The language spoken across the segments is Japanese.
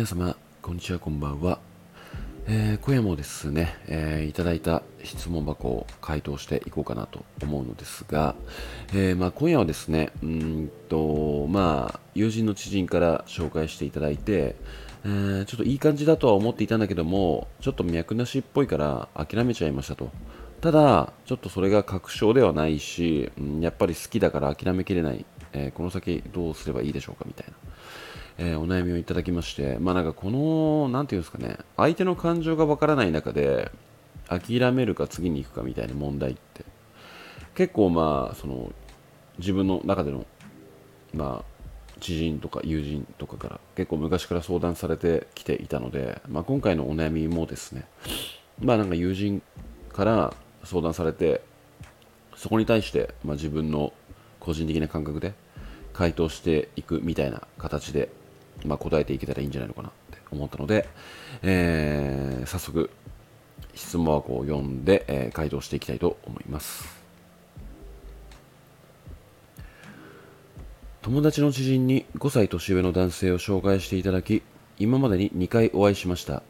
皆様、こんにちは、こんばんは。えー、今夜もですね、えー、いただいた質問箱を回答していこうかなと思うのですが、えー、まあ、今夜はですね、うんと、まあ、友人の知人から紹介していただいて、えー、ちょっといい感じだとは思っていたんだけども、ちょっと脈なしっぽいから諦めちゃいましたと。ただ、ちょっとそれが確証ではないし、うん、やっぱり好きだから諦めきれない、え、この先どうすればいいでしょうかみたいな、えー、お悩みをいただきまして、まあなんかこの、なんていうんですかね、相手の感情がわからない中で、諦めるか次に行くかみたいな問題って、結構まあ、その、自分の中での、まあ、知人とか友人とかから結構昔から相談されてきていたので、まあ、今回のお悩みもですね、まあなんか友人から相談されてそこに対して、まあ、自分の個人的な感覚で回答していくみたいな形で、まあ、答えていけたらいいんじゃないのかなって思ったので、えー、早速質問箱を読んで、えー、回答していきたいと思います。友達の知人に5歳年上の男性を紹介していただき今までに2回お会いしました。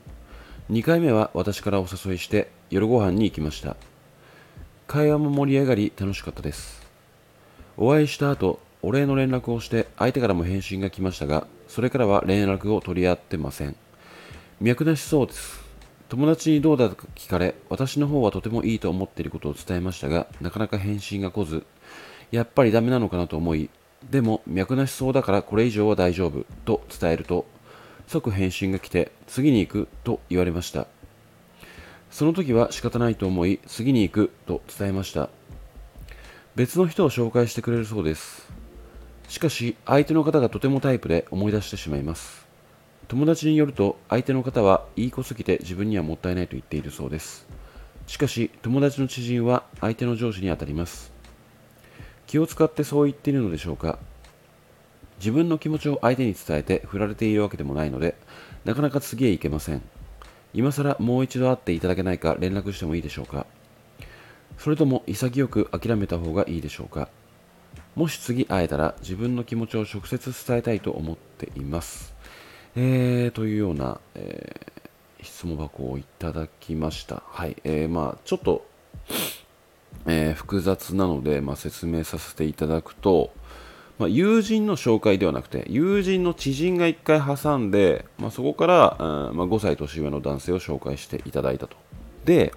2回目は私からお誘いして夜ご飯に行きました。会話も盛り上がり楽しかったです。お会いした後お礼の連絡をして相手からも返信が来ましたがそれからは連絡を取り合ってません脈なしそうです友達にどうだか聞かれ私の方はとてもいいと思っていることを伝えましたがなかなか返信が来ずやっぱりダメなのかなと思いでも脈なしそうだからこれ以上は大丈夫と伝えると即返信が来て次に行くと言われましたその時は仕方ないと思い、次に行くと伝えました。別の人を紹介してくれるそうです。しかし、相手の方がとてもタイプで思い出してしまいます。友達によると、相手の方はいい子すぎて自分にはもったいないと言っているそうです。しかし、友達の知人は相手の上司にあたります。気を使ってそう言っているのでしょうか自分の気持ちを相手に伝えて振られているわけでもないので、なかなか次へ行けません。今更もう一度会っていただけないか連絡してもいいでしょうかそれとも潔く諦めた方がいいでしょうかもし次会えたら自分の気持ちを直接伝えたいと思っています。えー、というような、えー、質問箱をいただきました。はい。えー、まあちょっと、えー、複雑なので、まあ、説明させていただくと、まあ、友人の紹介ではなくて、友人の知人が1回挟んで、まあ、そこから、うんまあ、5歳年上の男性を紹介していただいたと。で、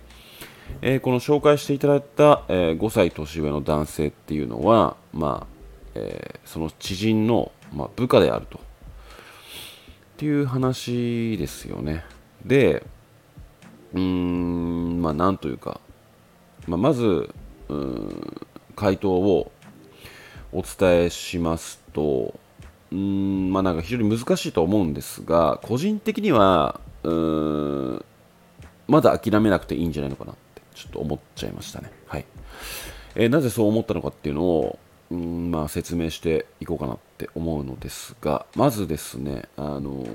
えー、この紹介していただいた、えー、5歳年上の男性っていうのは、まあえー、その知人の、まあ、部下であると。っていう話ですよね。で、うーん、まあなんというか、まあ、まず、うん、回答をお伝えしますと、うん、まあなんか非常に難しいと思うんですが、個人的には、うーん、まだ諦めなくていいんじゃないのかなちょっと思っちゃいましたね。はい。えー、なぜそう思ったのかっていうのを、うんまあ、説明していこうかなって思うのですが、まずですね、あの、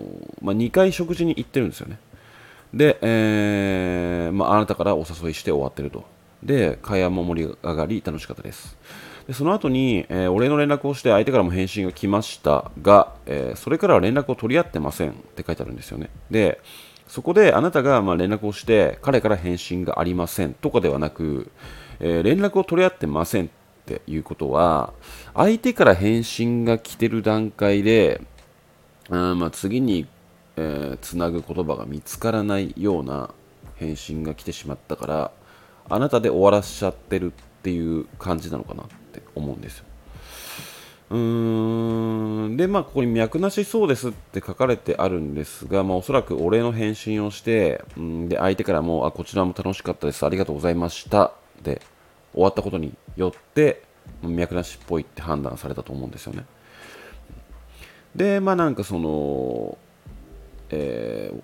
まあ、2回食事に行ってるんですよね。で、えー、まあ、なたからお誘いして終わってると。で、会話も盛り上がり楽しかったです。でその後に、えー、お礼の連絡をして相手からも返信が来ましたが、えー、それからは連絡を取り合ってませんって書いてあるんですよね。で、そこであなたがま連絡をして彼から返信がありませんとかではなく、えー、連絡を取り合ってませんっていうことは相手から返信が来てる段階で、うんまあ、次に、えー、つなぐ言葉が見つからないような返信が来てしまったからあなたで終わらしちゃってるっていう感じなのかなって思うんですよ。うーんで、まあ、ここに脈なしそうですって書かれてあるんですが、まあ、おそらくお礼の返信をして、うんで相手からもあこちらも楽しかったです、ありがとうございましたで終わったことによって、脈なしっぽいって判断されたと思うんですよね。で、まあなんかその、えー、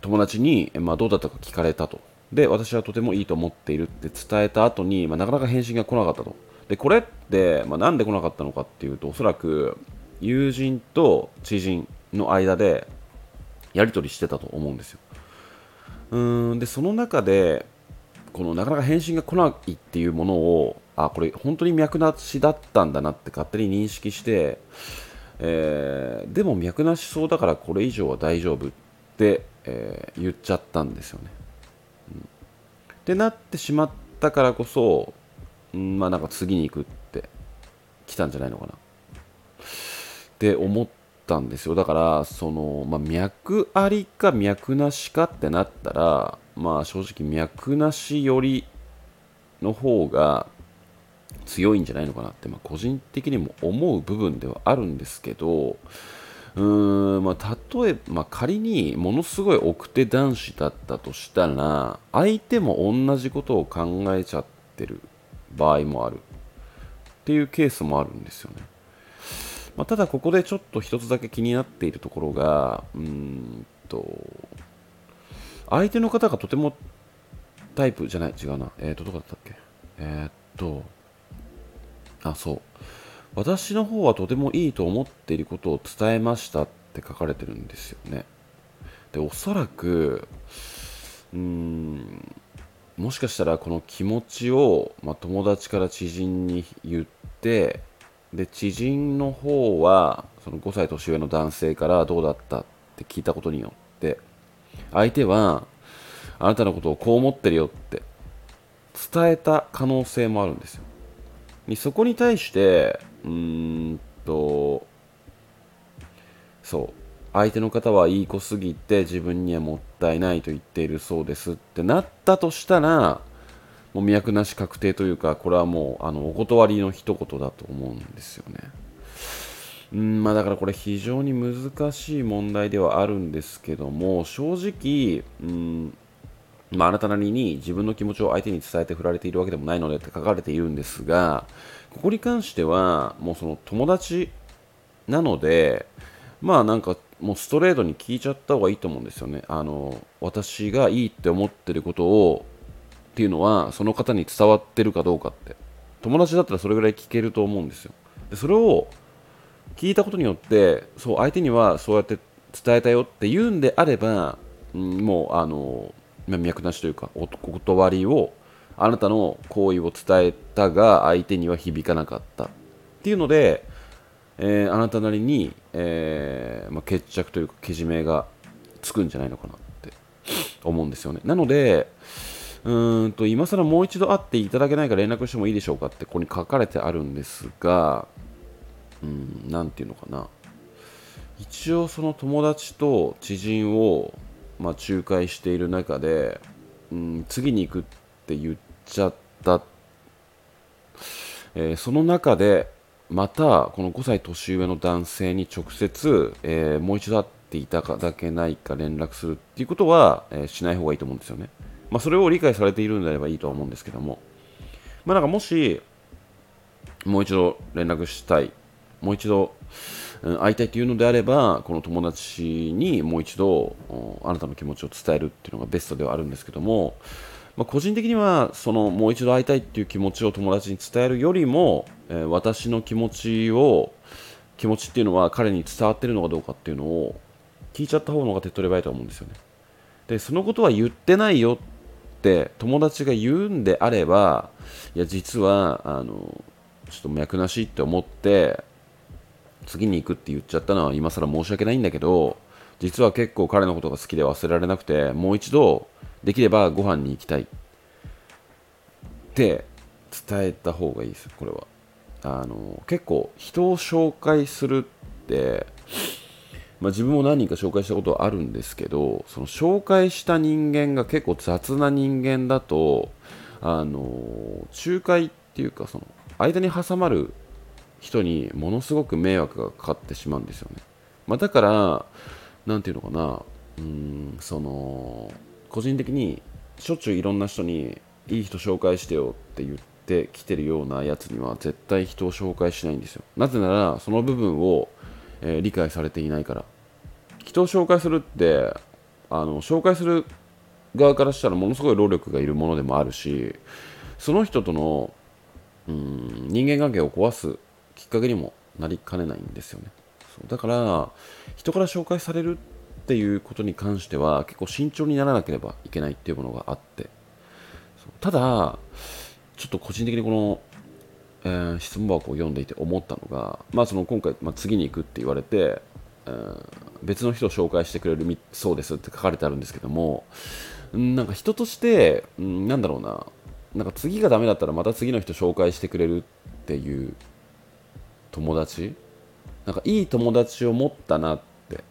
友達に、まあ、どうだったか聞かれたと。で、私はとてもいいと思っているって伝えた後に、まあ、なかなか返信が来なかったと。で、これって、まあ、なんで来なかったのかっていうと、おそらく友人と知人の間でやり取りしてたと思うんですよ。うんで、その中で、このなかなか返信が来ないっていうものを、あ、これ本当に脈なしだったんだなって勝手に認識して、えー、でも脈なしそうだからこれ以上は大丈夫って、えー、言っちゃったんですよね。うん、ってなってしまったからこそ、ん、まあなんか次に行くって来たんじゃないのかな。って思ったんですよ。だからその、まあ、脈ありか脈なしかってなったらまあ正直脈なしよりの方が強いんじゃないのかなって、まあ、個人的にも思う部分ではあるんですけどうーん、まあ、例えば、まあ、仮にものすごい奥手男子だったとしたら相手も同じことを考えちゃってる。場合もある。っていうケースもあるんですよね。まあ、ただここでちょっと一つだけ気になっているところがうんと相手の方がとてもタイプじゃない違うな。えっ、ー、とどこだったっけ？えっ、とあそう。私の方はとてもいいと思っていることを伝えましたって書かれてるんですよね。でおそらくうーんもしかしたらこの気持ちを、まあ、友達から知人に言ってで知人の方はその5歳年上の男性からどうだったって聞いたことによって相手はあなたのことをこう思ってるよって伝えた可能性もあるんですよ。そこに対してうーんとそう相手の方はいい子すぎて自分にはもったいないと言っているそうですってなったとしたらもう脈なし確定というかこれはもうあのお断りの一言だと思うんですよね。うんまあ、だからこれ非常に難しい問題ではあるんですけども正直うんまあ、あなたなりに自分の気持ちを相手に伝えて振られているわけでもないのでって書かれているんですがここに関してはもうその友達なのでまあなんかもうストレートに聞いちゃった方がいいと思うんですよね。あの私がいいって思ってることをっていうのはその方に伝わってるかどうかって友達だったらそれぐらい聞けると思うんですよ。でそれを聞いたことによってそう相手にはそうやって伝えたよって言うんであれば、うん、もうあの脈なしというかお断りをあなたの行為を伝えたが相手には響かなかったっていうのでえー、あなたなりに、えーまあ、決着というかけじめがつくんじゃないのかなって思うんですよね。なので、うんと今更もう一度会っていただけないか連絡してもいいでしょうかってここに書かれてあるんですが、うん、なんていうのかな。一応その友達と知人を、まあ、仲介している中で、うん、次に行くって言っちゃった、えー、その中でまたこの5歳年上の男性に直接、えー、もう一度会っていただけないか連絡するっていうことは、えー、しない方がいいと思うんですよね。まあ、それを理解されているんであればいいとは思うんですけども、まあ、なんかもしもう一度連絡したい、もう一度、会いたいというのであれば、この友達にもう一度あなたの気持ちを伝えるっていうのがベストではあるんですけども、まあ、個人的にはそのもう一度会いたいっていう気持ちを友達に伝えるよりも、えー、私の気持ちを気持ちっていうのは彼に伝わってるのかどうかっていうのを聞いちゃった方のが手っ取り早いと思うんですよね。でそのことは言ってないよって友達が言うんであればいや実はあのちょっと脈なしって思って次に行くって言っちゃったのは今更申し訳ないんだけど実は結構彼のことが好きで忘れられなくてもう一度できればご飯に行きたい。って伝えた方がいいですこれは。あの結構人を紹介するって、まあ、自分も何人か紹介したことはあるんですけどその紹介した人間が結構雑な人間だとあの仲介っていうかその間に挟まる人にものすごく迷惑がかかってしまうんですよね、まあ、だから何ていうのかな。うんその個人的にしょっちゅういろんな人にいい人紹介してよって言ってきてるようなやつには絶対人を紹介しないんですよ。なぜならその部分を、えー、理解されていないから。人を紹介するってあの紹介する側からしたらものすごい労力がいるものでもあるしその人とのうん人間関係を壊すきっかけにもなりかねないんですよね。だから人から紹介されるっていうことに関しては結構慎重にならなければいけないっていうものがあって。ただちょっと個人的にこのえー、質問箱を読んでいて思ったのが、まあ、その今回、まあ、次に行くって言われて、えー、別の人を紹介してくれるそうですって書かれてあるんですけどもなんか人として、うん、なんだろうななんか次がダメだったらまた次の人紹介してくれるっていう友達？なんかいい友達を持ったなって、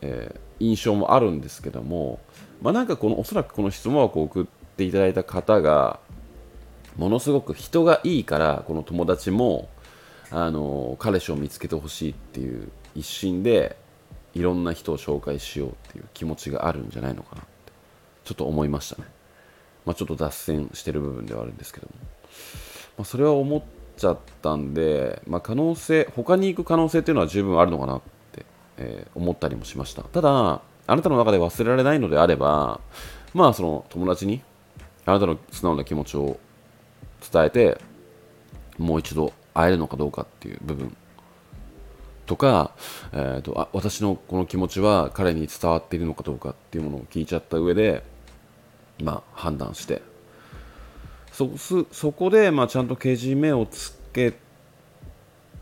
えー、印象もあるんですけども、まあ、なんかこのおそらくこの質問箱を送っていただいた方がものすごく人がいいからこの友達もあの彼氏を見つけてほしいっていう一心でいろんな人を紹介しようっていう気持ちがあるんじゃないのかなってちょっと思いましたね、まあ、ちょっと脱線してる部分ではあるんですけども、まあ、それは思っちゃったんで、まあ、可能性他に行く可能性っていうのは十分あるのかなっ、えー、思ったりもしました。ただあなたの中で忘れられないのであればまあその友達にあなたの素直な気持ちを伝えてもう一度会えるのかどうかっていう部分。とか、えーと、あ私のこの気持ちは彼に伝わっているのかどうかっていうものを聞いちゃった上で、まあ、判断して。そそこで、まあ、ちゃんとけじめをつけ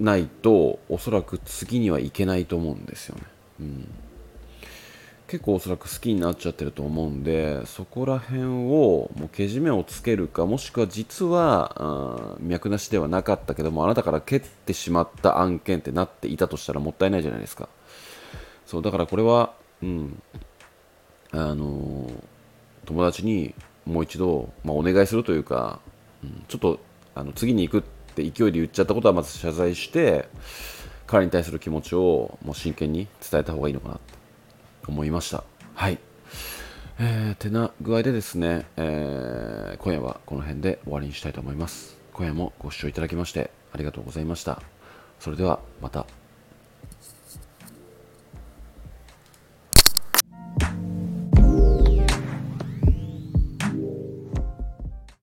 ないとおそらく次にはいけないと思うんですよね。うん。結構おそらく好きになっちゃってると思うんでそこら辺をもうけじめをつけるかもしくは実は脈なしではなかったけどもあなたから蹴ってしまった案件ってなっていたとしたらもったいないじゃないですか。そうだからこれはうん。あの、友達にもう一度、まあ、お願いするというか、うん、ちょっとあの次に行くってって勢いで言っちゃったことはまず謝罪して彼に対する気持ちをもう真剣に伝えた方がいいのかなって思いました。はい。えー、てな具合でですね、えー、今夜はこの辺で終わりにしたいと思います。今夜もご視聴いただきましてありがとうございました。それではまた。